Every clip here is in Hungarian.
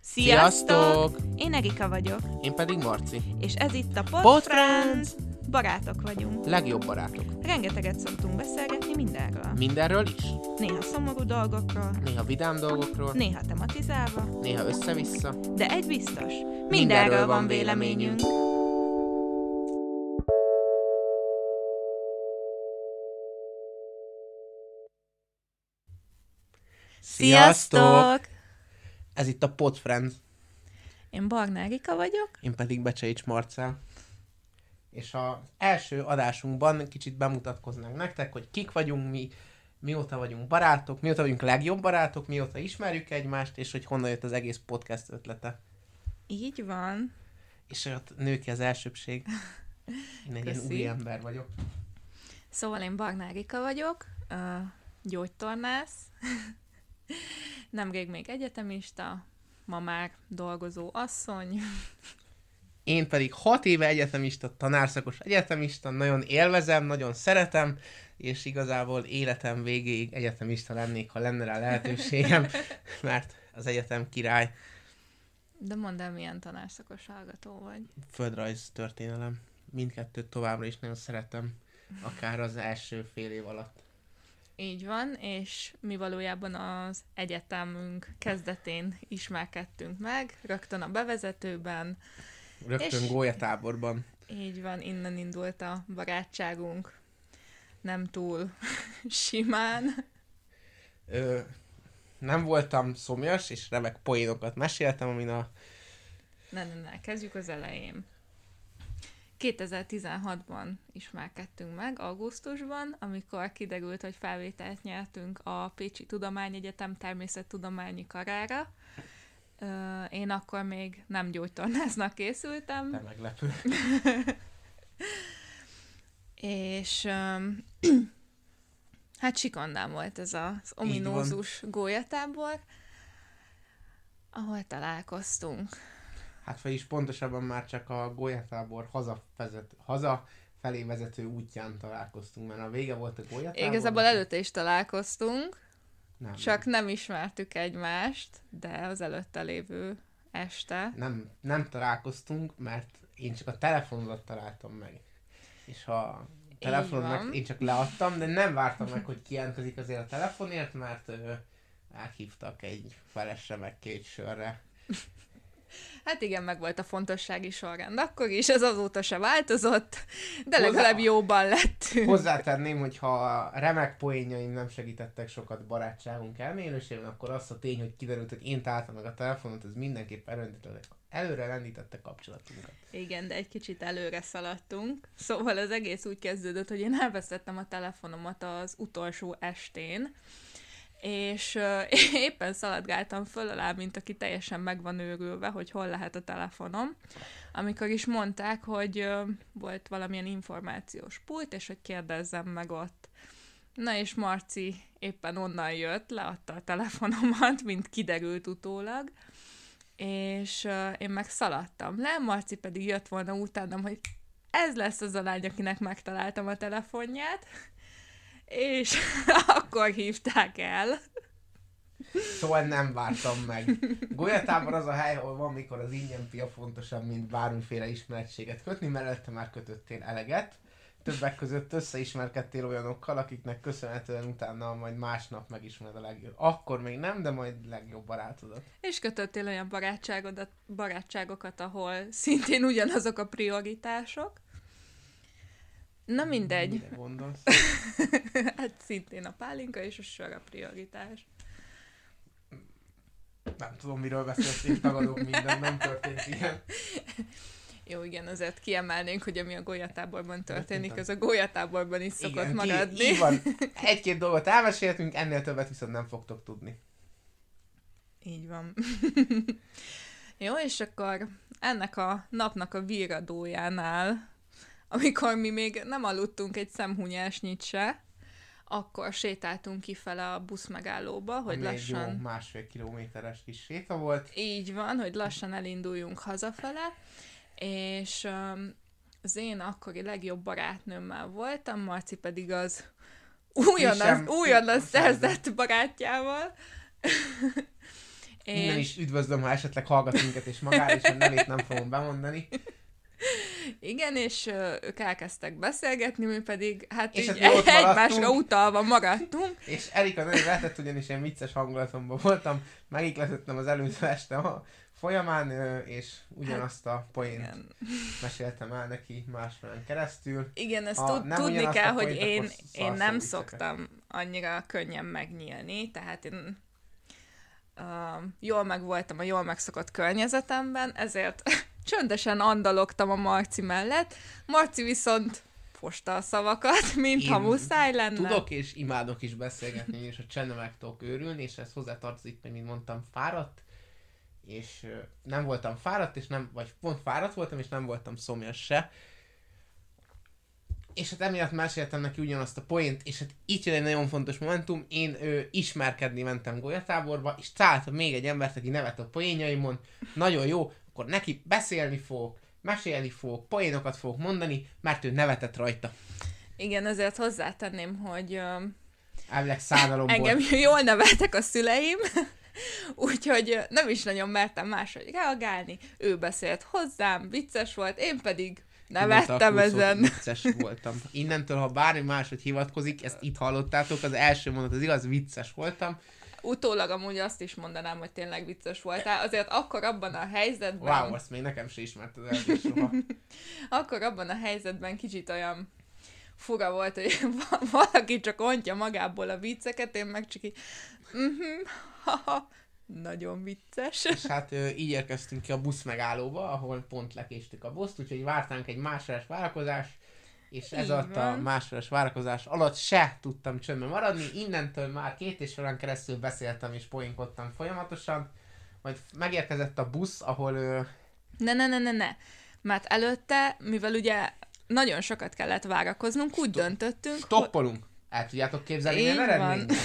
Sziasztok! Én Erika vagyok, Én pedig Marci. és ez itt a Pod, Pod Friends. Barátok vagyunk. Legjobb barátok. Rengeteget szoktunk beszélgetni mindenről. Mindenről is. Néha szomorú dolgokról, Néha vidám dolgokról, néha tematizálva, néha össze-vissza. de egy biztos, mindenről van véleményünk. Sziasztok! Ez itt a Pod Friends. Én Barna Erika vagyok. Én pedig Becseics Marcel. És az első adásunkban kicsit bemutatkoznánk nektek, hogy kik vagyunk mi, mióta vagyunk barátok, mióta vagyunk legjobb barátok, mióta ismerjük egymást, és hogy honnan jött az egész podcast ötlete. Így van. És ott nő ki az elsőbség. Én egy ilyen Köszi. úri ember vagyok. Szóval én Barna Erika vagyok, gyógytornász, nemrég még egyetemista, ma már dolgozó asszony, Én pedig hat éve egyetemista, tanárszakos egyetemista, nagyon élvezem, nagyon szeretem, és igazából életem végéig egyetemista lennék, ha lenne rá lehetőségem, mert az egyetem király, de mondd el, milyen tanárszakos hallgató vagy. földrajz történelem. Mindkettőt továbbra is nagyon szeretem, akár az első fél év alatt. Így van, és mi valójában az egyetemünk kezdetén ismerkedtünk meg, rögtön a bevezetőben. Rögtön És- gólyatáborban. Így van, innen indult a barátságunk. Nem túl simán. Ö, nem voltam szomjas, és remek poénokat meséltem, amin a Ne, ne, ne, kezdjük az elején. 2016-ban ismerkedtünk meg, augusztusban, amikor kiderült, hogy felvételt nyertünk a Pécsi Tudományegyetem természettudományi karára. Én akkor még nem gyógytornásznak készültem, te meglepő. és hát sikondám volt ez az ominózus gólyatábor, ahol találkoztunk. Hát fel is pontosabban már csak a gólyatábor haza, vezet, haza felé vezető útján találkoztunk, mert a vége volt a gólyatábor. Igazából előtte is találkoztunk, nem, csak nem ismertük egymást, de az előtte lévő este. Nem, nem találkoztunk, mert én csak a telefonodat találtam meg. És a meg én csak leadtam, de nem vártam meg, hogy kijelentkezik azért a telefonért, mert ö, elhívtak egy felesre meg két sörre. Hát igen, meg volt a fontossági sorrend akkor is, ez azóta se változott, de Hozzá- legalább jóban lettünk. Hozzátenném, hogy ha remek poénjaim nem segítettek sokat barátságunk elmélyülésében, akkor azt a tény, hogy kiderült, hogy én találtam meg a telefonot, ez mindenképp előrendítette, előre rendítette kapcsolatunkat. Igen, de egy kicsit előre szaladtunk. Szóval az egész úgy kezdődött, hogy én elvesztettem a telefonomat az utolsó estén, és uh, éppen szaladgáltam föl alá, mint aki teljesen meg van őrülve, hogy hol lehet a telefonom, amikor is mondták, hogy uh, volt valamilyen információs pult, és hogy kérdezzem meg ott. Na és Marci éppen onnan jött, leadta a telefonomat, mint kiderült utólag, és uh, én meg szaladtam le, Marci pedig jött volna utánam, hogy ez lesz az a lány, akinek megtaláltam a telefonját, és akkor hívták el. Szóval nem vártam meg. Golyatábor az a hely, ahol van, mikor az ingyen pia fontosabb, mint bármiféle ismerettséget kötni, mert már kötöttél eleget. Többek között összeismerkedtél olyanokkal, akiknek köszönhetően utána majd másnap megismered a legjobb. Akkor még nem, de majd legjobb barátodat. És kötöttél olyan barátságodat, barátságokat, ahol szintén ugyanazok a prioritások. Na mindegy, Mire gondolsz? hát szintén a pálinka és a sör a prioritás. Nem tudom, miről beszélsz, én tagadok mindent, nem történt ilyen. Jó, igen, azért kiemelnénk, hogy ami a golyatáborban történik, az a golyatáborban is szokott Igen, maradni. Ki, így van. Egy-két dolgot elmeséltünk, ennél többet viszont nem fogtok tudni. Így van. Jó, és akkor ennek a napnak a víradójánál, amikor mi még nem aludtunk egy szemhunyásnyit se, akkor sétáltunk kifele a busz megállóba, hogy Ami egy jó lassan... másfél kilométeres kis séta volt. Így van, hogy lassan elinduljunk hazafele, és um, az én akkori legjobb barátnőmmel voltam, Marci pedig az újonnan, újonnan szerzett barátjával. Innen is üdvözlöm, ha esetleg hallgat minket, és magára is a nevét nem fogom bemondani. Igen, és ők elkezdtek beszélgetni, mi pedig hát és így hát egymásra utalva maradtunk. És Erika nagyon lehetett, ugyanis én vicces hangulatomban voltam, megikletettem az előző este a folyamán, és ugyanazt a poént igen. meséltem el neki másmilyen keresztül. Igen, ezt tud, tudni kell, hogy én, én nem szoktam annyira könnyen megnyílni, tehát én uh, jól meg voltam a jól megszokott környezetemben, ezért csöndesen andalogtam a Marci mellett. Marci viszont fosta a szavakat, mintha muszáj lenne. Tudok és imádok is beszélgetni, és a csendben meg tudok őrülni, és ez hozzátartozik, mint mondtam, fáradt, és nem voltam fáradt, és nem, vagy pont fáradt voltam, és nem voltam szomjas se. És hát emiatt meséltem neki ugyanazt a poént, és hát így jön egy nagyon fontos momentum, én ö, ismerkedni mentem golyatáborba, és találtam még egy embert, aki nevet a poénjaimon, nagyon jó, akkor neki beszélni fogok, mesélni fogok, poénokat fogok mondani, mert ő nevetett rajta. Igen, ezért hozzátenném, hogy... Elvileg szánalomból. Engem jól neveltek a szüleim, úgyhogy nem is nagyon mertem máshogy reagálni. Ő beszélt hozzám, vicces volt, én pedig nevettem ezen. Vicces voltam. Innentől, ha bármi máshogy hivatkozik, ezt itt hallottátok, az első mondat az igaz, vicces voltam utólag amúgy azt is mondanám, hogy tényleg vicces voltál. Azért akkor abban a helyzetben... Wow, azt még nekem se ismerted el soha. akkor abban a helyzetben kicsit olyan fura volt, hogy valaki csak ontja magából a vicceket, én meg csak így... Mm-hmm, haha, nagyon vicces. És hát így érkeztünk ki a busz megállóba, ahol pont lekéstük a buszt, úgyhogy vártánk egy másodás várakozást, és ez alatt a másodás várakozás alatt se tudtam csöndben maradni, innentől már két és során keresztül beszéltem és poénkodtam folyamatosan, majd megérkezett a busz, ahol... Ö... Ne, ne, ne, ne, ne, mert előtte, mivel ugye nagyon sokat kellett várakoznunk, úgy Stop. döntöttünk, Stoppolunk! Hogy... El tudjátok képzelni, milyen eredmény?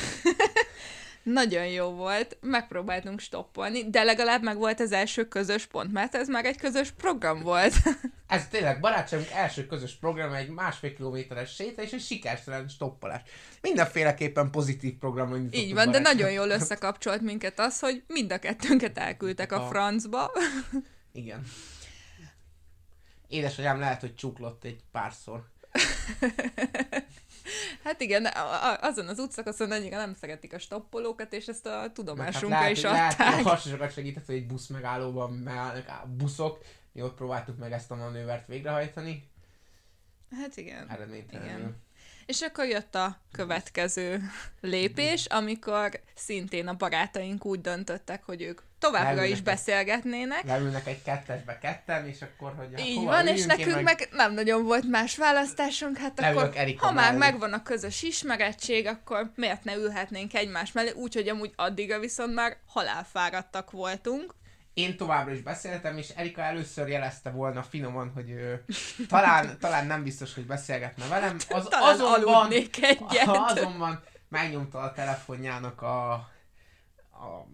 Nagyon jó volt, megpróbáltunk stoppolni, de legalább meg volt az első közös pont, mert ez már egy közös program volt. ez tényleg barátságunk első közös program, egy másfél kilométeres séta és egy sikertelen stoppolás. Mindenféleképpen pozitív program. Így van, de nagyon jól összekapcsolt minket az, hogy mind a kettőnket elküldtek a, a francba. Igen. Édesanyám lehet, hogy csuklott egy párszor. Hát igen, azon az útszakaszon annyira nem szeretik a stoppolókat, és ezt a tudomásunkra hát is adták. Lehet, hogy sokat segített, hogy egy busz megállóban megállnak buszok, mi ott próbáltuk meg ezt a manővert végrehajtani. Hát igen. Igen. És akkor jött a következő lépés, amikor szintén a barátaink úgy döntöttek, hogy ők továbbra leülnek is beszélgetnének. Leülnek egy kettesbe ketten, és akkor, hogy Így van, és nekünk meg... meg nem nagyon volt más választásunk, hát Leülök akkor, Erika ha már mellé. megvan a közös ismerettség, akkor miért ne ülhetnénk egymás mellé, úgyhogy amúgy addigra viszont már halálfáradtak voltunk. Én továbbra is beszéltem, és Erika először jelezte volna finoman, hogy ő, talán, talán nem biztos, hogy beszélgetne velem. Az, talán azonban, egyet. azonban megnyomta a telefonjának a, a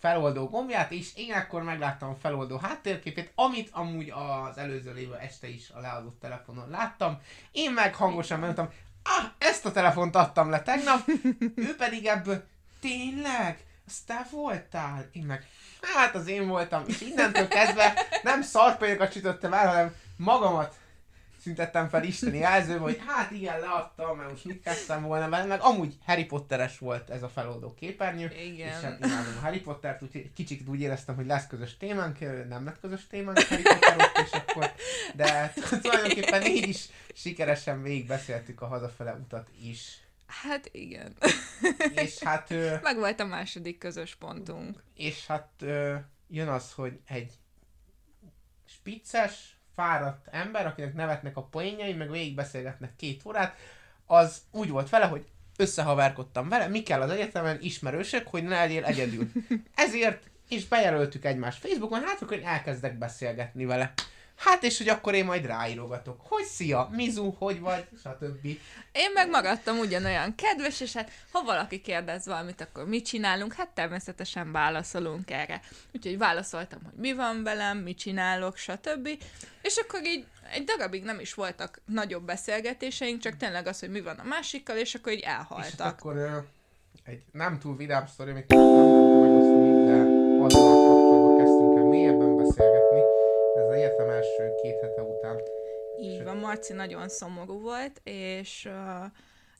feloldó gombját, és én akkor megláttam a feloldó háttérképét, amit amúgy az előző lévő este is a leadott telefonon láttam. Én meg hangosan mondtam, ah, ezt a telefont adtam le tegnap, ő pedig ebből, tényleg? Az te voltál? Én meg, hát az én voltam, és innentől kezdve nem szarpolyokat sütöttem el, hanem magamat szüntettem fel isteni jelző, hogy hát igen, leadtam, mert most mit kezdtem volna vele, meg amúgy Harry Potteres volt ez a feloldó képernyő, igen. és hát imádom a Harry Pottert, úgyhogy kicsit úgy éreztem, hogy lesz közös témánk, nem lett közös témánk Harry Potter ott, és akkor, de tulajdonképpen így is sikeresen végigbeszéltük a hazafele utat is. Hát igen. És hát... Ö, Meg volt a második közös pontunk. És hát ö, jön az, hogy egy spicces, fáradt ember, akinek nevetnek a poénjai, meg végigbeszélgetnek két órát, az úgy volt vele, hogy összehaverkodtam vele, mi kell az egyetemen ismerősök, hogy ne legyél egyedül. Ezért és bejelöltük egymást Facebookon, hát akkor elkezdek beszélgetni vele. Hát és hogy akkor én majd ráírogatok, hogy szia, Mizu, hogy vagy, stb. Én meg maradtam ugyanolyan kedves, és hát ha valaki kérdez valamit, akkor mit csinálunk? Hát természetesen válaszolunk erre. Úgyhogy válaszoltam, hogy mi van velem, mit csinálok, stb. És akkor így egy darabig nem is voltak nagyobb beszélgetéseink, csak tényleg az, hogy mi van a másikkal, és akkor így elhaltak. És hát akkor ö, egy nem túl vidám sztori, amit nem megosztani, de azzal kapcsolatban kezdtünk el mélyebben beszélgetni, első két hete után. Így van, Marci nagyon szomorú volt, és uh,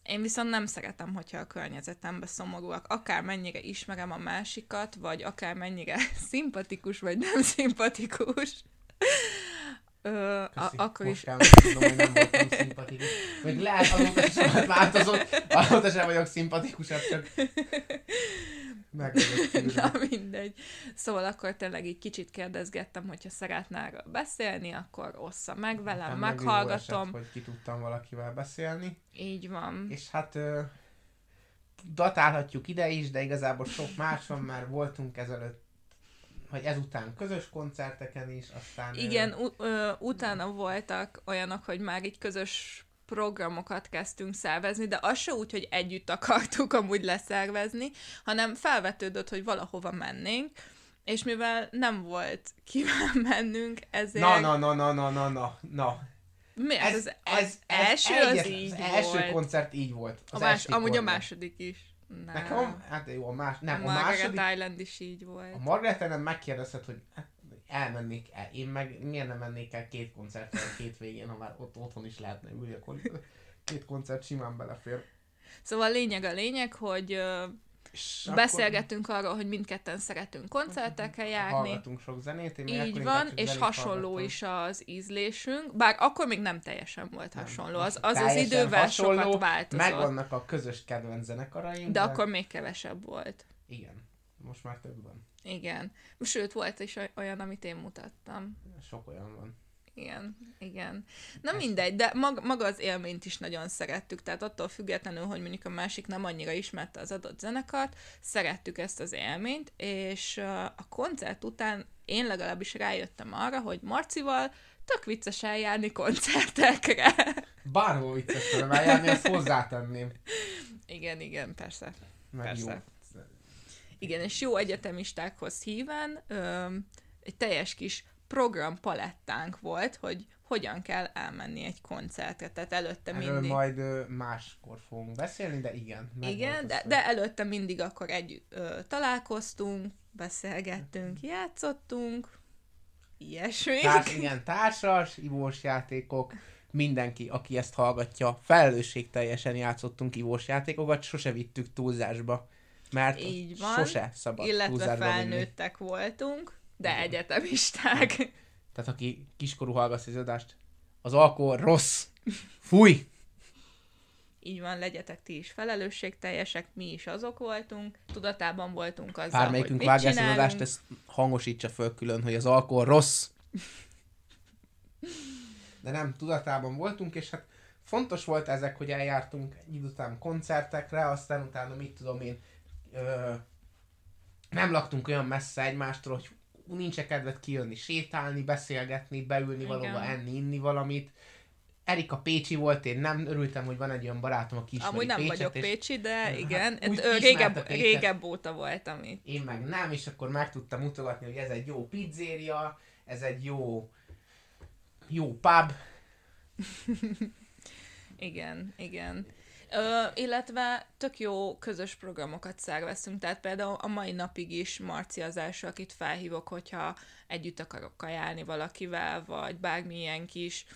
én viszont nem szeretem, hogyha a környezetemben szomorúak. Akár mennyire ismerem a másikat, vagy akár mennyire szimpatikus, vagy nem szimpatikus. Ö, a, akkor is. Kell, tudom, hogy nem voltam szimpatikus. Vagy lehet, azóta sem változott, azóta sem vagyok szimpatikusabb, csak meg Na mindegy. Szóval akkor tényleg így kicsit kérdezgettem, hogyha szeretne beszélni, akkor ossza meg velem, hát meghallgatom. Eset, hogy ki tudtam valakivel beszélni. Így van. És hát ö, datálhatjuk ide is, de igazából sok más van, mert voltunk ezelőtt vagy ezután közös koncerteken is, aztán... Igen, u- ö, utána voltak olyanok, hogy már így közös programokat kezdtünk szervezni, de az se úgy, hogy együtt akartuk amúgy leszervezni, hanem felvetődött, hogy valahova mennénk, és mivel nem volt kivel mennünk, ezért... Na, na, na, na, na, na, na, na. Mi? Ez, ez, ez, ez első ez az így az volt. első koncert így volt. Az a más, amúgy a második is. Nem. Nekem, hát jó, a, más, nem, a, a második... Island is így volt. A Margaret Island megkérdezted, hogy hát, elmennék el. Én meg miért nem mennék el két koncertre a két végén, ha már ott otthon is lehetne ülni, akkor két koncert simán belefér. Szóval lényeg a lényeg, hogy és beszélgetünk akkor... arról, hogy mindketten szeretünk koncertekre járni. Hallgatunk sok zenét. Én Így van, és hasonló hallgatom. is az ízlésünk, bár akkor még nem teljesen volt hasonló. Az az, az idővel hasonló, sokat változott. Megvannak a közös kedvenc zenekaraink. De, de akkor még kevesebb volt. Igen, most már több van. Igen. Sőt, volt is olyan, amit én mutattam. Sok olyan van. Igen, igen. Na mindegy, de mag, maga az élményt is nagyon szerettük, tehát attól függetlenül, hogy mondjuk a másik nem annyira ismerte az adott zenekart, szerettük ezt az élményt, és a koncert után én legalábbis rájöttem arra, hogy Marcival tök vicces eljárni koncertekre. Bárhol vicces eljárni, ezt hozzátenném. Igen, igen, persze. Meg persze. Jó. Igen, és jó egyetemistákhoz híven ö, egy teljes kis programpalettánk volt, hogy hogyan kell elmenni egy koncertre, tehát előtte Erről mindig... majd ö, máskor fogunk beszélni, de igen. Igen, de, de előtte mindig akkor együtt ö, találkoztunk, beszélgettünk, játszottunk, ilyesmi. Társ, igen, társas, ivós játékok, mindenki, aki ezt hallgatja, felelősségteljesen játszottunk ivós játékokat, sose vittük túlzásba. Mert Így van, sose szabad illetve felnőttek vinni. voltunk, de Igen. egyetemisták. Tehát aki kiskorú hallgatsz az adást, az alkohol rossz. Fúj! Így van, legyetek ti is felelősségteljesek, mi is azok voltunk, tudatában voltunk azzal, Bármelyikünk hogy mit vágja adást, ezt hangosítsa föl külön, hogy az alkohol rossz. De nem, tudatában voltunk, és hát fontos volt ezek, hogy eljártunk egy idő után koncertekre, aztán utána mit tudom én, ö, nem laktunk olyan messze egymástól, hogy nincs -e kedved kijönni, sétálni, beszélgetni, beülni Igen. valahova, enni, inni valamit. Erika Pécsi volt, én nem örültem, hogy van egy olyan barátom, aki ismeri Amúgy nem Pécset, vagyok és... Pécsi, de hát, igen, hát, régebb, régebb óta voltam itt. Én meg nem, és akkor meg tudtam mutogatni, hogy ez egy jó pizzéria, ez egy jó jó pub. igen, igen. Ö, illetve tök jó közös programokat szerveztünk, tehát például a mai napig is Marci az első, akit felhívok, hogyha együtt akarok kajálni valakivel, vagy bármilyen kis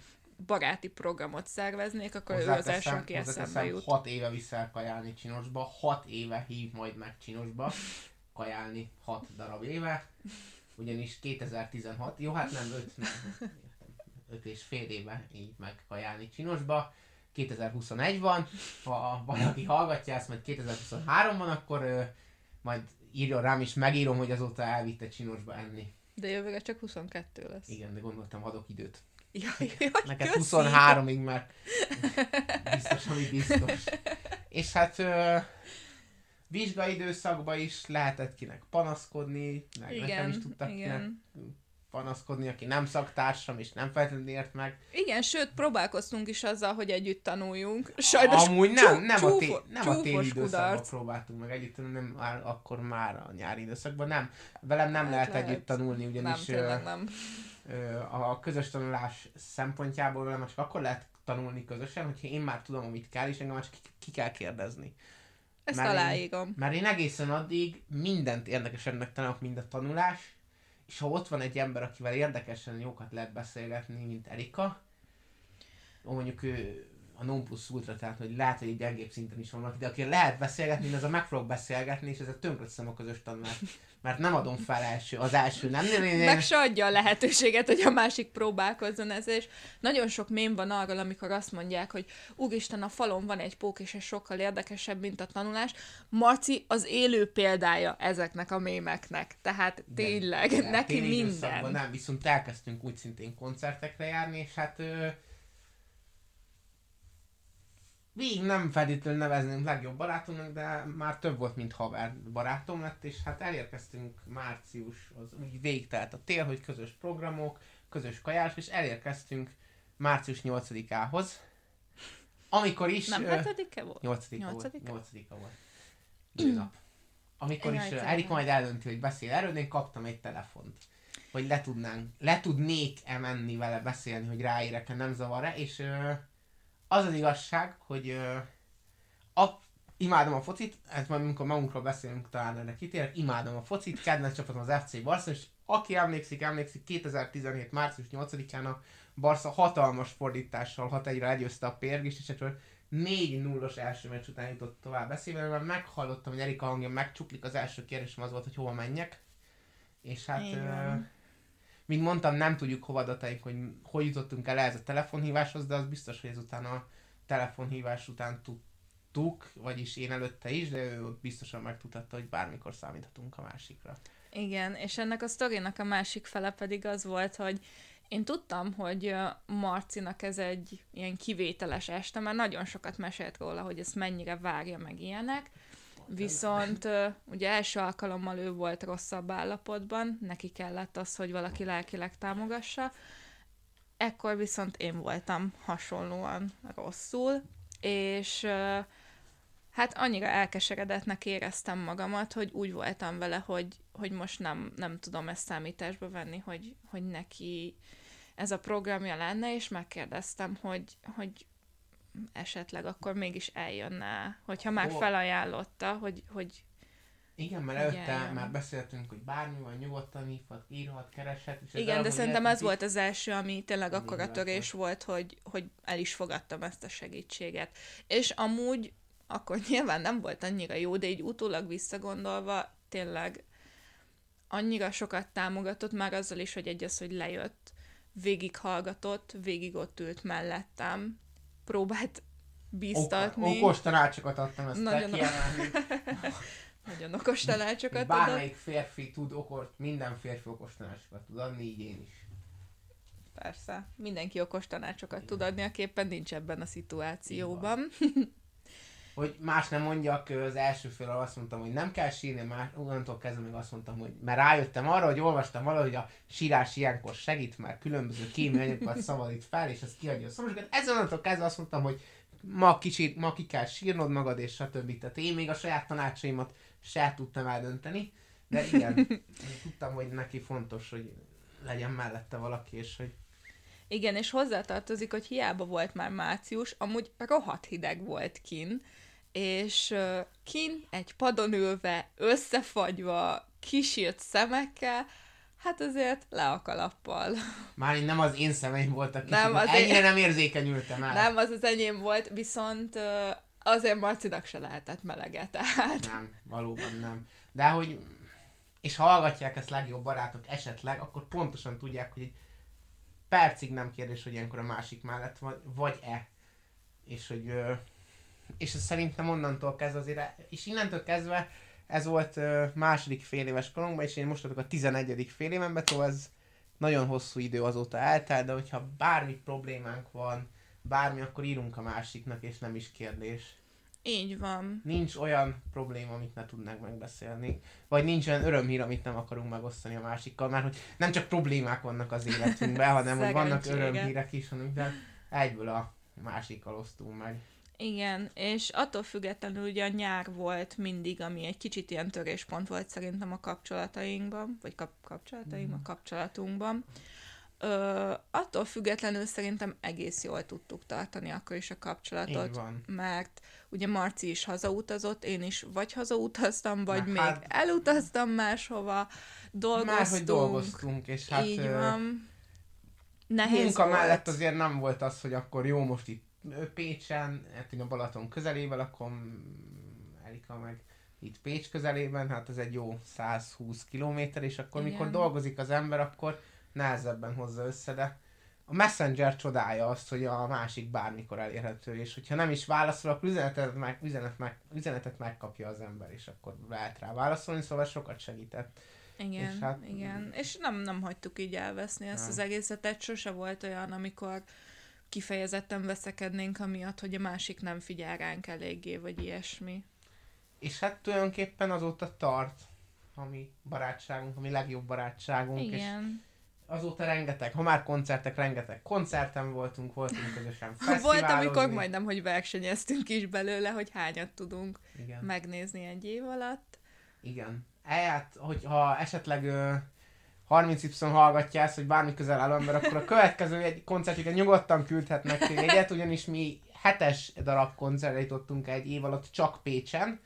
baráti programot szerveznék, akkor ő az első, aki eszembe jut. Hat éve viszel kajálni Csinosba, hat éve hív majd meg Csinosba, kajálni hat darab éve, ugyanis 2016, jó hát nem öt, nem, öt és fél éve így meg kajálni Csinosba, 2021 van, ha valaki hallgatja ezt, majd 2023 van, akkor ö, majd írjon rám, és megírom, hogy azóta elvitte csinosba enni. De jövőre csak 22 lesz. Igen, de gondoltam, adok időt. Jaj, jaj, Neked 23-ig, mert biztos, ami biztos. És hát ö, vizsgai időszakban is lehetett kinek panaszkodni, meg igen, nekem is tudtak igen. kinek panaszkodni, aki nem szaktársam, és nem feltétlenül ért meg. Igen, sőt, próbálkoztunk is azzal, hogy együtt tanuljunk. Sajnos Amúgy nem, csú- nem, a, csúfo- té- nem a téli időszakban próbáltunk meg együtt tanulni, nem már, akkor már a nyári időszakban nem. Velem nem Hát lehet, lehet. együtt tanulni, Nem, ugyanis ö, tényleg nem. a közös tanulás szempontjából velem csak akkor lehet tanulni közösen, hogyha én már tudom, amit kell, és engem már csak ki, kell kérdezni. Ezt Mert én- aláírom. Mert én egészen addig mindent érdekesebbnek találok, mint a tanulás, és ha ott van egy ember, akivel érdekesen jókat lehet beszélgetni, mint Erika, mondjuk ő a non plus ultra, tehát hogy lehet, hogy egy gyengébb szinten is van valaki, de aki lehet beszélgetni, az a meg fogok beszélgetni, és ezzel tönkreteszem a közös tanulást. Mert nem adom fel első, az első nem. Én, én, Meg se adja a lehetőséget, hogy a másik próbálkozzon ezzel, és nagyon sok mém van arról, amikor azt mondják, hogy úristen, a falon van egy pók, és ez sokkal érdekesebb, mint a tanulás. Marci az élő példája ezeknek a mémeknek, tehát tényleg, de neki téli időszakban minden. Nem, viszont elkezdtünk úgy szintén koncertekre járni, és hát ö, végig nem feltétlenül nevezném legjobb barátomnak, de már több volt, mint haver barátom lett, és hát elérkeztünk március, az úgy végtelt a tél, hogy közös programok, közös kajás, és elérkeztünk március 8-ához, amikor is... Nem ö, hetedike volt? 8 volt. Nyolcadika? 8 volt. Nap. Amikor is. Erika majd eldönti, hogy beszél erről, én kaptam egy telefont. Hogy le tudnánk, le tudnék-e menni vele beszélni, hogy ráérek-e, nem zavar-e, és az az igazság, hogy ö, a, imádom a focit, ez majd amikor magunkról beszélünk, talán erre kitérek, imádom a focit, kedvenc csapatom az FC Barca, és aki emlékszik, emlékszik, 2017. március 8-án a Barca hatalmas fordítással 6 1 legyőzte a Pérgist, és ettől 4 0 első meccs után jutott tovább beszélve, mert meghallottam, hogy Erika hangja megcsuklik, az első kérdésem az volt, hogy hova menjek. És hát, Így mint mondtam, nem tudjuk hova adataink, hogy hogy jutottunk el ehhez a telefonhíváshoz, de az biztos, hogy ezután a telefonhívás után tudtuk, vagyis én előtte is, de ő biztosan megtudhatta, hogy bármikor számíthatunk a másikra. Igen, és ennek a sztorinak a másik fele pedig az volt, hogy én tudtam, hogy Marcinak ez egy ilyen kivételes este, mert nagyon sokat mesélt róla, hogy ezt mennyire várja meg ilyenek, viszont ugye első alkalommal ő volt rosszabb állapotban, neki kellett az, hogy valaki lelkileg támogassa, ekkor viszont én voltam hasonlóan rosszul, és hát annyira elkeseredetnek éreztem magamat, hogy úgy voltam vele, hogy, hogy most nem, nem tudom ezt számításba venni, hogy, hogy neki ez a programja lenne, és megkérdeztem, hogy, hogy esetleg akkor mégis eljönne, hogyha már Hol? felajánlotta, hogy, hogy Igen, mert előtte Igen. már beszéltünk, hogy bármi van, nyugodtan hívhat, írhat, kereshet. És igen, de szerintem ez volt az első, ami tényleg akkora igaz törés volt, hogy, hogy el is fogadtam ezt a segítséget. És amúgy akkor nyilván nem volt annyira jó, de így utólag visszagondolva tényleg annyira sokat támogatott már azzal is, hogy egy az, hogy lejött, végighallgatott, végig ott ült mellettem, próbált bíztatni, Ok- okos tanácsokat adtam, ezt Nagyon kell nagyon okos tanácsokat adott. Bármelyik férfi tud okos, minden férfi okos tanácsokat tud adni, így én is. Persze, mindenki okos tanácsokat tud adni, aki éppen nincs ebben a szituációban. Hogy más nem mondjak, az első fél azt mondtam, hogy nem kell sírni, már onnantól kezdve még azt mondtam, hogy mert rájöttem arra, hogy olvastam valahogy, hogy a sírás ilyenkor segít, mert különböző kémiai anyagokat szabadít fel, és ez kiadja a szomorúságot. Ezzel onnantól kezdve azt mondtam, hogy ma, kicsit, ma ki kell sírnod magad, és stb. Tehát én még a saját tanácsaimat se tudtam eldönteni, de igen, tudtam, hogy neki fontos, hogy legyen mellette valaki, és hogy Igen, és hozzátartozik, hogy hiába volt már március, amúgy rohadt hideg volt kin, és kin egy padon ülve, összefagyva, kisírt szemekkel, hát azért le a kalappal. már nem az én szemeim voltak, Nem, nem, az ennyire én- nem érzékenyültem el. Nem, az az enyém volt, viszont azért Marcinak se lehetett melege, tehát. Nem, valóban nem. De hogy, és ha hallgatják ezt legjobb barátok esetleg, akkor pontosan tudják, hogy egy percig nem kérdés, hogy ilyenkor a másik mellett vagy, vagy-e. És hogy, és ez szerintem onnantól kezdve azért, és innentől kezdve ez volt második fél éves korunkban, és én most vagyok a 11. fél évenben, szóval ez nagyon hosszú idő azóta eltelt, de hogyha bármi problémánk van, bármi, akkor írunk a másiknak, és nem is kérdés. Így van. Nincs olyan probléma, amit ne tudnánk megbeszélni. Vagy nincs olyan örömhír, amit nem akarunk megosztani a másikkal, mert hogy nem csak problémák vannak az életünkben, hanem hogy vannak örömhírek is, amikben egyből a másikkal osztunk meg. Igen, és attól függetlenül ugye a nyár volt mindig, ami egy kicsit ilyen töréspont volt szerintem a kapcsolatainkban, vagy kap- kapcsolatainkban, Mhm. kapcsolatunkban. Ö, attól függetlenül szerintem egész jól tudtuk tartani akkor is a kapcsolatot, Így van. mert ugye Marci is hazautazott, én is vagy hazautaztam, vagy Na, még hát- elutaztam máshova, dolgoztunk. Már hogy dolgoztunk, és hát így van. Nehéz munka volt. mellett azért nem volt az, hogy akkor jó, most itt Pécsen, hát én a Balaton közelében lakom, Erika meg itt Pécs közelében, hát ez egy jó 120 kilométer, és akkor Igen. mikor dolgozik az ember, akkor nehezebben hozza össze, de a Messenger csodája azt, hogy a másik bármikor elérhető, és hogyha nem is válaszol, akkor üzenetet, meg, üzenet, meg, üzenetet megkapja az ember, és akkor lehet rá válaszolni, szóval sokat segített. Igen, És hát- hát, igen. És nem, nem hagytuk így elveszni ezt Nem. az egészet, tehát sose volt olyan, amikor kifejezetten veszekednénk amiatt, hogy a másik nem figyel ránk eléggé, vagy ilyesmi. És hát tulajdonképpen azóta tart a mi barátságunk, a mi legjobb barátságunk, és Igen. azóta rengeteg, ha már koncertek, rengeteg koncerten voltunk, voltunk közösen Volt, amikor majdnem, hogy versenyeztünk is belőle, hogy hányat tudunk Igen, megnézni egy év alatt. igen. Hát, hogyha esetleg 30Y hallgatja ezt, hogy bármi közel áll ember, akkor a következő egy koncertjüket nyugodtan küldhetnek egyet, ugyanis mi hetes darab koncertre jutottunk egy év alatt csak Pécsen,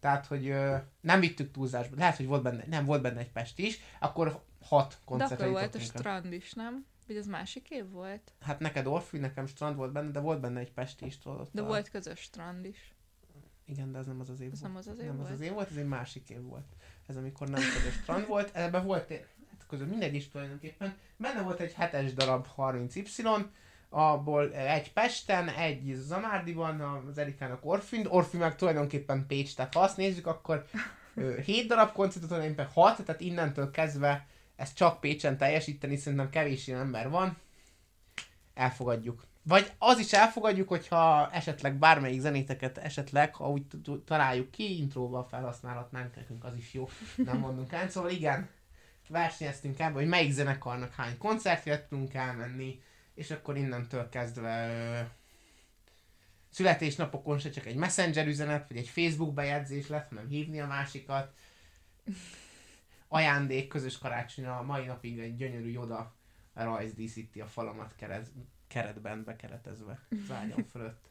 tehát, hogy ö, nem vittük túlzásba. Lehet, hogy volt benne, nem volt benne egy Pest is, akkor hat De koncertre akkor volt a strand is, nem? Vagy az másik év volt? Hát neked Orfű, nekem strand volt benne, de volt benne egy Pesti is. Tudod, De volt közös strand is. Igen, de ez nem az az év Ez volt. nem az az év nem volt? az az év volt, ez egy másik év volt. Ez amikor nem közös strand volt, ebben volt közül mindegy is tulajdonképpen. Benne volt egy hetes darab 30Y, abból egy Pesten, egy Zamárdiban, az Erikának Orfűn, Orfű meg tulajdonképpen Pécs, tehát ha azt nézzük, akkor ö, 7 darab koncertot, tulajdonképpen 6, tehát innentől kezdve ezt csak Pécsen teljesíteni, szerintem kevés ilyen ember van. Elfogadjuk. Vagy az is elfogadjuk, hogyha esetleg bármelyik zenéteket esetleg, ha úgy találjuk ki, intróval felhasználhatnánk, nekünk az is jó, nem mondunk el. Szóval igen, versenyeztünk ebbe, hogy melyik zenekarnak hány koncertre tudunk elmenni, és akkor innentől kezdve ö, születésnapokon se csak egy messenger üzenet, vagy egy Facebook bejegyzés lett, hanem hívni a másikat. Ajándék, közös karácsony a mai napig egy gyönyörű Joda rajz díszíti a falamat keret, keretben bekeretezve az ágyam fölött.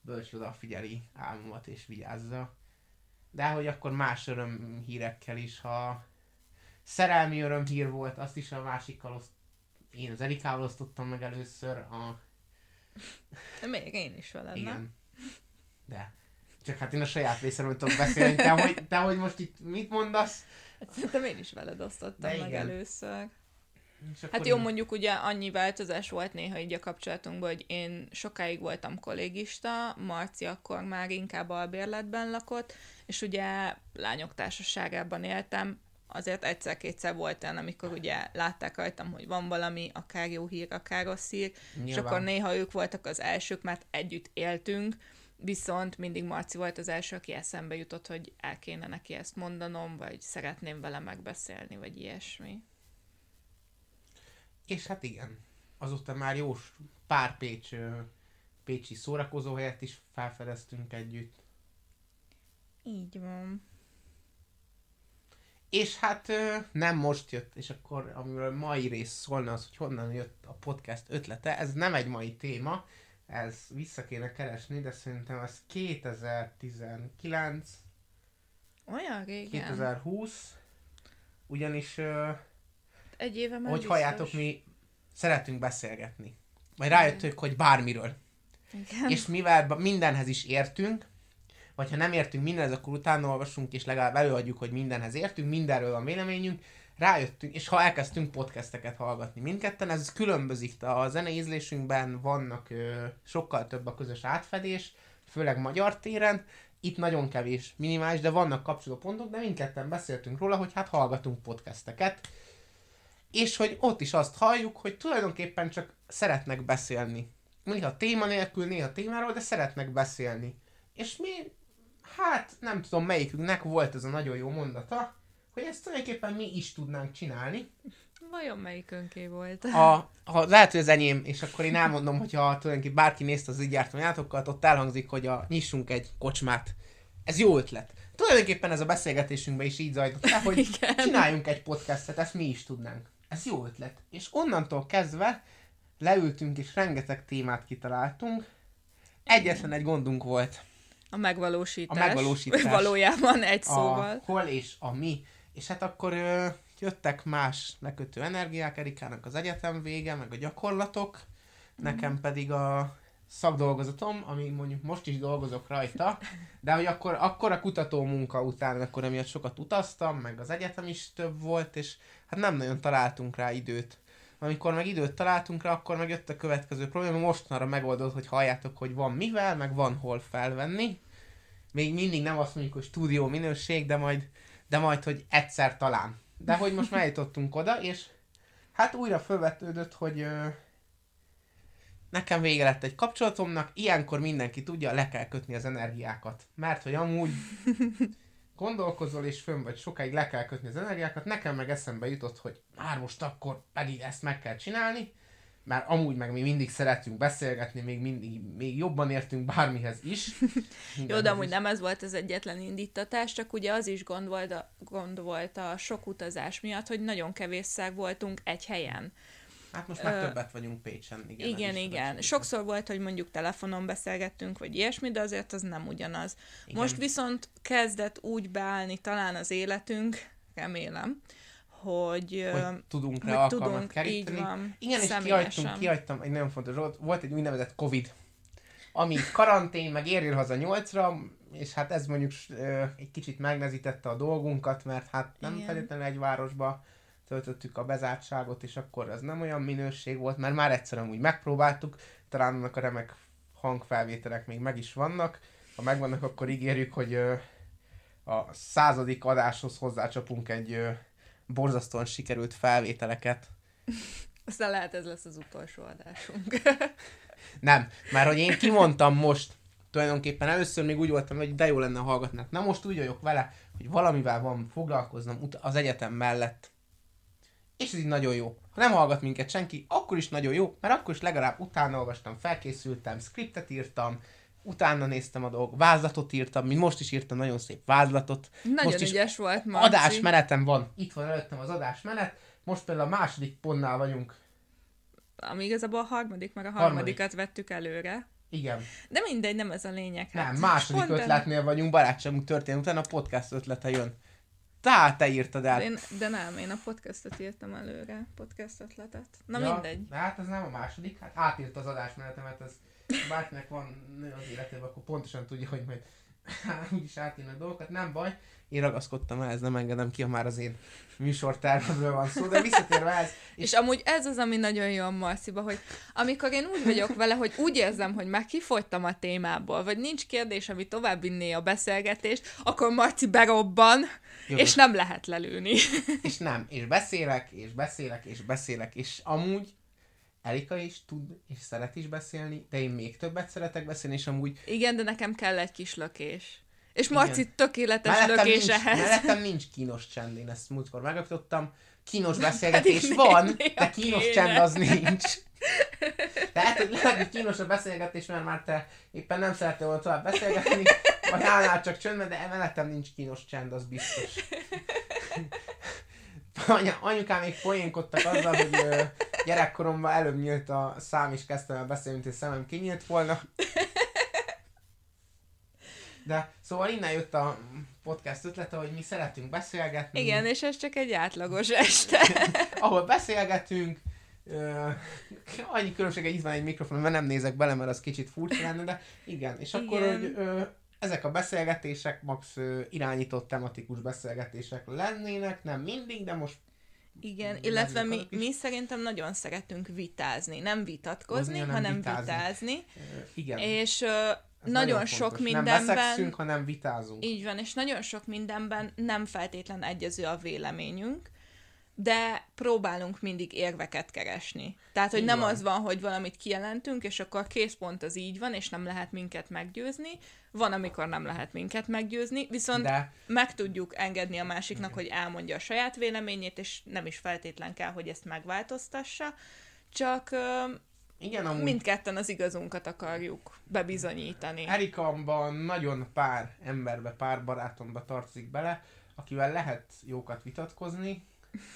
Bölcs Joda figyeli álmomat és vigyázza. De hogy akkor más örömhírekkel is, ha szerelmi örömhír volt, azt is a másikkal oszt... én az Erikával osztottam meg először, a... Még én is veled, nem? igen. De. Csak hát én a saját részemről tudok beszélni, te hogy, te hogy most itt mit mondasz? Hát szerintem én is veled osztottam De meg igen. először. Hát jó, így- mondjuk ugye annyi változás volt néha így a kapcsolatunkban, hogy én sokáig voltam kollégista, Marci akkor már inkább albérletben lakott, és ugye lányok társaságában éltem, azért egyszer-kétszer volt olyan, amikor ugye látták rajtam, hogy van valami, akár jó hír, akár rossz hír, és Nyilván. akkor néha ők voltak az elsők, mert együtt éltünk, viszont mindig Marci volt az első, aki eszembe jutott, hogy el kéne neki ezt mondanom, vagy szeretném vele megbeszélni, vagy ilyesmi. És hát igen, azóta már jó pár Pécs, pécsi szórakozóhelyet is felfedeztünk együtt. Így van. És hát nem most jött, és akkor amiről mai rész szólna az, hogy honnan jött a podcast ötlete, ez nem egy mai téma, ez vissza kéne keresni, de szerintem ez 2019, Olyan régen. 2020, ugyanis ö, Egy éve már hogy biztos. halljátok, mi szeretünk beszélgetni. Majd rájöttünk, hogy bármiről. Igen. És mivel mindenhez is értünk, vagy ha nem értünk mindenhez, akkor utána olvasunk, és legalább előadjuk, hogy mindenhez értünk, mindenről van véleményünk, rájöttünk, és ha elkezdtünk podcasteket hallgatni mindketten, ez különbözik. A zene ízlésünkben vannak ö, sokkal több a közös átfedés, főleg magyar téren, itt nagyon kevés, minimális, de vannak kapcsolópontok, de mindketten beszéltünk róla, hogy hát hallgatunk podcasteket, és hogy ott is azt halljuk, hogy tulajdonképpen csak szeretnek beszélni. Néha téma nélkül, néha témáról, de szeretnek beszélni. és mi, hát nem tudom melyikünknek volt ez a nagyon jó mondata, hogy ezt tulajdonképpen mi is tudnánk csinálni. Vajon melyik önké volt? A, ha lehet, hogy az enyém, és akkor én elmondom, hogy ha tulajdonképpen bárki nézte az így jártam játokat, ott elhangzik, hogy a, nyissunk egy kocsmát. Ez jó ötlet. Tulajdonképpen ez a beszélgetésünkben is így zajlott le, hogy Igen. csináljunk egy podcastet, ezt mi is tudnánk. Ez jó ötlet. És onnantól kezdve leültünk és rengeteg témát kitaláltunk. Egyetlen egy gondunk volt. A megvalósítás. A megvalósítás. Valójában egy szóval. A hol és a mi. És hát akkor ö, jöttek más lekötő energiák, Erikának az egyetem vége, meg a gyakorlatok, nekem pedig a szakdolgozatom, ami mondjuk most is dolgozok rajta, de hogy akkor, akkor a kutató munka után, akkor emiatt sokat utaztam, meg az egyetem is több volt, és hát nem nagyon találtunk rá időt. Amikor meg időt találtunk rá, akkor meg jött a következő probléma, mostanra megoldott, hogy halljátok, hogy van mivel, meg van hol felvenni. Még mindig nem azt mondjuk, hogy stúdió minőség, de majd, de majd, hogy egyszer talán. De hogy most eljutottunk oda, és hát újra felvetődött, hogy ö, nekem vége lett egy kapcsolatomnak, ilyenkor mindenki tudja, le kell kötni az energiákat. Mert hogy amúgy gondolkozol és fönn vagy sokáig le kell kötni az energiákat, nekem meg eszembe jutott, hogy már most akkor pedig ezt meg kell csinálni, mert amúgy meg mi mindig szeretünk beszélgetni, még mindig, még jobban értünk bármihez is. Jó, de amúgy is. nem ez volt az egyetlen indítatás, csak ugye az is gond volt, a, gond volt a sok utazás miatt, hogy nagyon kevésszer voltunk egy helyen. Hát most már Ö, többet vagyunk Pécsen. Igen, Igen, igen. Sokszor volt, hogy mondjuk telefonon beszélgettünk, vagy ilyesmi, de azért az nem ugyanaz. Igen. Most viszont kezdett úgy beállni talán az életünk, remélem, hogy, hogy tudunk hogy rá alkalmat tudunk, keríteni. így van, Igen, és kihagytunk, kihagytam egy nagyon fontos dolgot. Volt egy úgynevezett Covid, ami karantén, meg érjél haza nyolcra, és hát ez mondjuk egy kicsit megnezítette a dolgunkat, mert hát nem Igen. feltétlenül egy városba töltöttük a bezártságot, és akkor ez nem olyan minőség volt, mert már egyszer amúgy megpróbáltuk, talán annak a remek hangfelvételek még meg is vannak. Ha megvannak, akkor ígérjük, hogy a századik adáshoz hozzácsapunk egy borzasztóan sikerült felvételeket. aztán lehet ez lesz az utolsó adásunk. Nem, mert hogy én kimondtam most, tulajdonképpen először még úgy voltam, hogy de jó lenne hallgatnak. Na most úgy vagyok vele, hogy valamivel van foglalkoznom az egyetem mellett. És ez így nagyon jó. Ha nem hallgat minket senki, akkor is nagyon jó, mert akkor is legalább utána olvastam, felkészültem, skriptet írtam, utána néztem a dolgok, vázlatot írtam, mint most is írtam nagyon szép vázlatot. Nagyon most is ügyes volt, Marci. adásmenetem van, itt van előttem az adásmenet, most például a második pontnál vagyunk. Ami igazából a harmadik, meg a Harmadik. harmadikat vettük előre. Igen. De mindegy, nem ez a lényeg. Nem, hát. második Pont ötletnél vagyunk, barátságunk történet után a podcast ötlete jön. Tehát te írtad el. De, én, de nem, én a podcastot írtam előre, podcast ötletet. Na ja, mindegy. de Hát ez nem a második, hát átírt az adásmenetemet, ez bárkinek van nő az életében, akkor pontosan tudja, hogy majd úgyis átírnak dolgokat, nem baj. Én ragaszkodtam ehhez, nem engedem ki, ha már az én műsortervemről van szó, de visszatérve ez, És amúgy ez az, ami nagyon jó a Marciba, hogy amikor én úgy vagyok vele, hogy úgy érzem, hogy már kifogytam a témából, vagy nincs kérdés, ami tovább vinné a beszélgetést, akkor Marci berobban, Jogos. és nem lehet lelőni. és nem, és beszélek, és beszélek, és beszélek, és amúgy Erika is tud, és szeret is beszélni, de én még többet szeretek beszélni, és amúgy Igen, de nekem kell egy kis lökés. És Igen. Marci tökéletes mellettem lökés nincs, ehhez. mellettem nincs kínos csend, én ezt múltkor megalapítottam. Kínos beszélgetés van, de kínos kéne. csend az nincs. Tehát, hogy lehet, hogy kínos a beszélgetés, mert már te éppen nem szerettél volna tovább beszélgetni, vagy állnál csak csöndben, de mellettem nincs kínos csend, az biztos. Anya, anyukám még poénkodtak azzal, hogy ö, gyerekkoromban előbb nyílt a szám, és kezdtem el beszélni, mint hogy szemem kinyílt volna. De szóval innen jött a podcast ötlete, hogy mi szeretünk beszélgetni. Igen, és ez csak egy átlagos este. Ahol beszélgetünk, ö, annyi különbség, hogy itt van egy mikrofon, mert nem nézek bele, mert az kicsit furcsa lenne, de igen. És akkor, Igen. hogy ö, ezek a beszélgetések max ö, irányított tematikus beszélgetések lennének, nem mindig, de most Igen, illetve mi, mi szerintem nagyon szeretünk vitázni, nem vitatkozni, Hozni, hanem hanem vitázni. vitázni. ö, igen. És ö, Ez nagyon sok. Nem mindenben... veszekszünk, hanem vitázunk. Így van, és nagyon sok mindenben nem feltétlen egyező a véleményünk, de próbálunk mindig érveket keresni. Tehát, hogy Így nem van. az van, hogy valamit kijelentünk, és akkor készpont az így van, és nem lehet minket meggyőzni. Van, amikor nem lehet minket meggyőzni, viszont De meg tudjuk engedni a másiknak, hogy elmondja a saját véleményét, és nem is feltétlen kell, hogy ezt megváltoztassa, csak igen, amúgy mindketten az igazunkat akarjuk bebizonyítani. Erikamban nagyon pár emberbe, pár barátomba tartozik bele, akivel lehet jókat vitatkozni,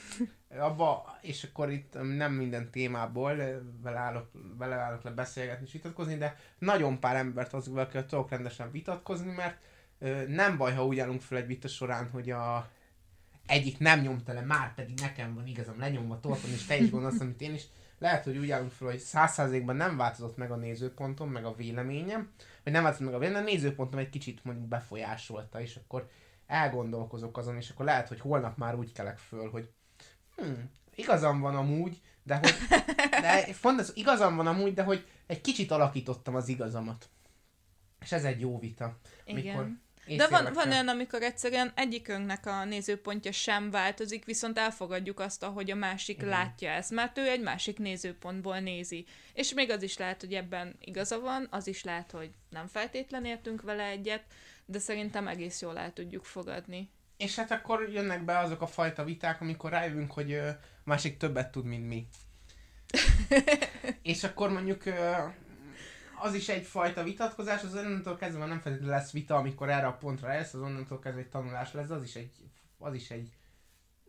abba, és akkor itt nem minden témából beleállok, beleállok le beszélgetni és vitatkozni, de nagyon pár embert az, akivel tudok rendesen vitatkozni, mert ö, nem baj, ha úgy állunk fel egy vita során, hogy a egyik nem nyomta le, már pedig nekem van igazam lenyomva torton, és te is gondolsz, amit én is. Lehet, hogy úgy állunk fel, hogy száz százalékban nem változott meg a nézőpontom, meg a véleményem, vagy nem változott meg a véleményem, a nézőpontom egy kicsit mondjuk befolyásolta, és akkor elgondolkozok azon, és akkor lehet, hogy holnap már úgy kelek föl, hogy hm, igazam van amúgy, de hogy, de fontos, igazam van amúgy, de hogy egy kicsit alakítottam az igazamat. És ez egy jó vita. Igen. De van, van olyan, amikor egyszerűen egyikünknek a nézőpontja sem változik, viszont elfogadjuk azt, ahogy a másik Igen. látja ezt, mert ő egy másik nézőpontból nézi. És még az is lehet, hogy ebben igaza van, az is lehet, hogy nem feltétlen értünk vele egyet, de szerintem egész jól el tudjuk fogadni. És hát akkor jönnek be azok a fajta viták, amikor rájövünk, hogy másik többet tud, mint mi. és akkor mondjuk az is egyfajta vitatkozás, az onnantól kezdve már nem feltétlenül lesz vita, amikor erre a pontra eljössz, az onnantól kezdve egy tanulás lesz, az is egy, az is egy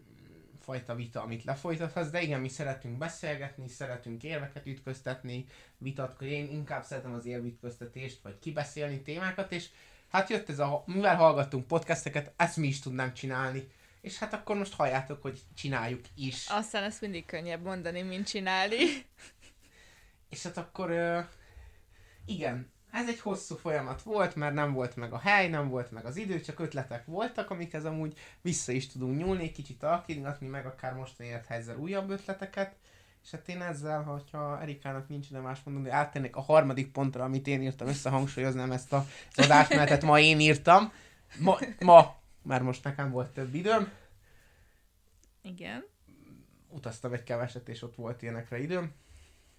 mm, fajta vita, amit lefolytathatsz, de igen, mi szeretünk beszélgetni, szeretünk érveket ütköztetni, vitatkozni, én inkább szeretem az érvitköztetést, vagy kibeszélni témákat, és hát jött ez a, mivel hallgattunk podcasteket, ezt mi is tudnánk csinálni. És hát akkor most halljátok, hogy csináljuk is. Aztán ezt mindig könnyebb mondani, mint csinálni. És hát akkor igen, ez egy hosszú folyamat volt, mert nem volt meg a hely, nem volt meg az idő, csak ötletek voltak, amikhez amúgy vissza is tudunk nyúlni, kicsit alkítgatni, meg akár mostani élethelyzet újabb ötleteket. És hát én ezzel, hogyha Erikának nincs ide más mondani, áttennék a harmadik pontra, amit én írtam, összehangsúlyoznám ezt a, adásmenetet, ma én írtam. Ma, ma, mert most nekem volt több időm, Igen. utaztam egy keveset, és ott volt ilyenekre időm.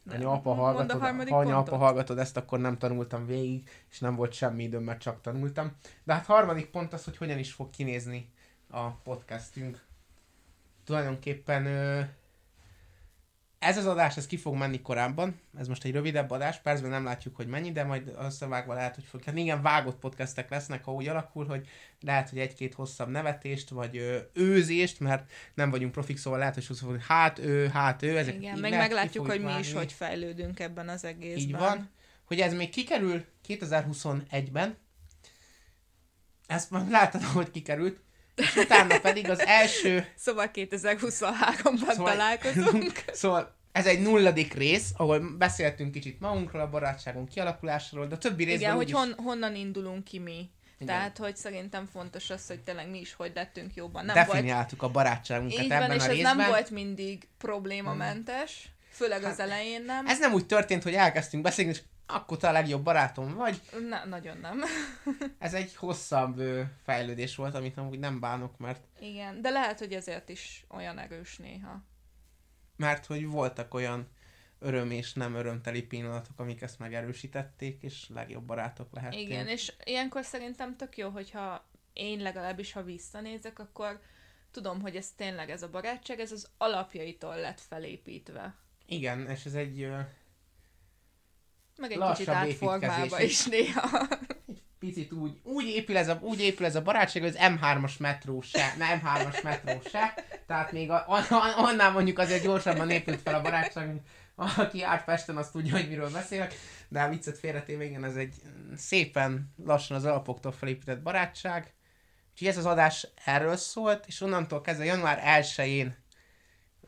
Nem. Anya, apa a hallgatod, ha anya, apa hallgatod ezt, akkor nem tanultam végig, és nem volt semmi időm, mert csak tanultam. De hát harmadik pont az, hogy hogyan is fog kinézni a podcastünk. Tulajdonképpen ez az adás, ez ki fog menni korábban, ez most egy rövidebb adás, percben nem látjuk, hogy mennyi, de majd összevágva lehet, hogy fog. Hát igen, vágott podcastek lesznek, ha úgy alakul, hogy lehet, hogy egy-két hosszabb nevetést, vagy ö, őzést, mert nem vagyunk profik, szóval lehet, hogy hogy hát ő, hát ő, ezek Igen, meg meglátjuk, hogy mi is hogy fejlődünk ebben az egészben. Így van. Hogy ez még kikerül 2021-ben. Ezt már láttad, hogy kikerült. És utána pedig az első... Szóval 2023-ban Szóval- találkozunk. Szóval ez egy nulladik rész, ahol beszéltünk kicsit magunkról, a barátságunk kialakulásáról, de a többi részben Igen, hogy hon, honnan indulunk ki mi. Igen. Tehát, hogy szerintem fontos az, hogy tényleg mi is hogy lettünk jobban. Nem volt, definiáltuk a barátságunkat így ebben van, és a ez részben. nem volt mindig problémamentes, főleg az Hát, elején nem. Ez nem úgy történt, hogy elkezdtünk beszélni, és akkor te a legjobb barátom vagy. Na, nagyon nem. Ez egy hosszabb ö, fejlődés volt, amit amúgy nem bánok, mert Igen, de lehet, hogy ezért is olyan erős néha. mert hogy voltak olyan öröm és nem örömteli pillanatok, amik ezt megerősítették, és legjobb barátok lehettünk. Igen, és ilyenkor szerintem tök jó, hogyha én legalábbis, ha visszanézek, akkor tudom, hogy ez tényleg ez a barátság, ez az alapjaitól lett felépítve. Igen, és ez egy Meg egy Lassabb kicsit építkezés. is néha. picit úgy, úgy épül ez a, úgy épül ez a barátság, hogy az M3-as metró se, nem M3-as metró se, tehát még a, a, annál mondjuk azért gyorsabban épült fel a barátság, aki járt Pesten, az tudja, hogy miről beszélek, de a viccet félretéve, igen, ez egy szépen lassan az alapoktól felépített barátság. Úgyhogy ez az adás erről szólt, és onnantól kezdve január 1-én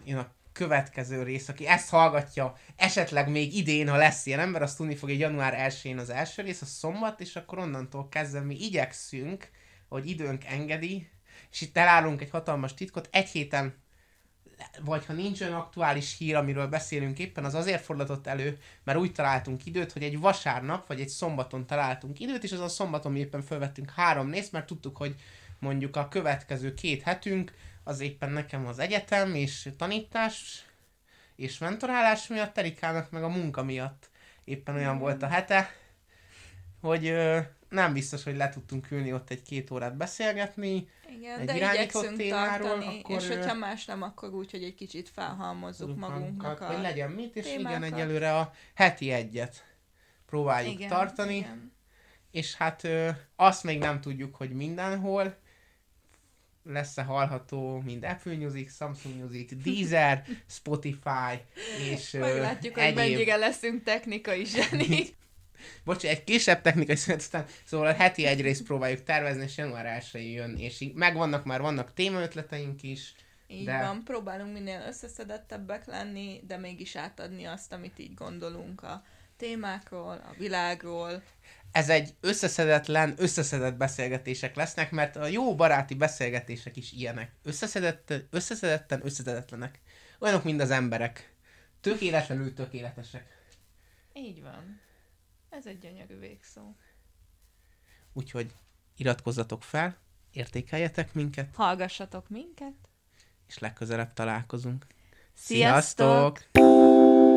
jön a következő rész, aki ezt hallgatja, esetleg még idén, ha lesz ilyen ember, azt tudni fog, hogy január 1-én az első rész, a szombat, és akkor onnantól kezdve mi igyekszünk, hogy időnk engedi, és itt elárulunk egy hatalmas titkot, egy héten vagy ha nincs olyan aktuális hír, amiről beszélünk éppen, az azért fordulatott elő, mert úgy találtunk időt, hogy egy vasárnap vagy egy szombaton találtunk időt, és azon szombaton mi éppen felvettünk három részt, mert tudtuk, hogy mondjuk a következő két hetünk az éppen nekem az egyetem és tanítás és mentorálás miatt, Erikának meg a munka miatt éppen olyan volt a hete, hogy ö, nem biztos, hogy le tudtunk ülni ott egy két órát beszélgetni. Igen, Egy de igyekszünk témáról, tartani, akkor, és hogyha más nem, akkor úgy, hogy egy kicsit felhalmozzuk magunknak a Hogy legyen mit, és igen, témákat. egyelőre a heti egyet próbáljuk igen, tartani. Igen. és hát ö, azt még nem tudjuk, hogy mindenhol lesz-e hallható, mind Apple Music, Samsung Music, Deezer, Spotify, és Meglátjuk, hogy egyéb... mennyire leszünk technikai zsenik. Bocs, egy kisebb technikai szünet után, szóval a heti egy részt próbáljuk tervezni, és január 1 jön, és így megvannak már, vannak témaötleteink is, Így De- van, próbálunk minél összeszedettebbek lenni, de mégis átadni azt, amit így gondolunk a témákról, a világról. Ez egy összeszedetlen, összeszedett beszélgetések lesznek, mert a jó baráti beszélgetések is ilyenek. Összeszedett, összeszedetten, összeszedetlenek. Olyanok, mint az emberek. Tökéletlenül tökéletesek. Így van. Ez egy gyönyörű végszó. Úgyhogy iratkozzatok fel, értékeljetek minket, Hallgassatok minket. és legközelebb találkozunk. Sziasztok! Sziasztok!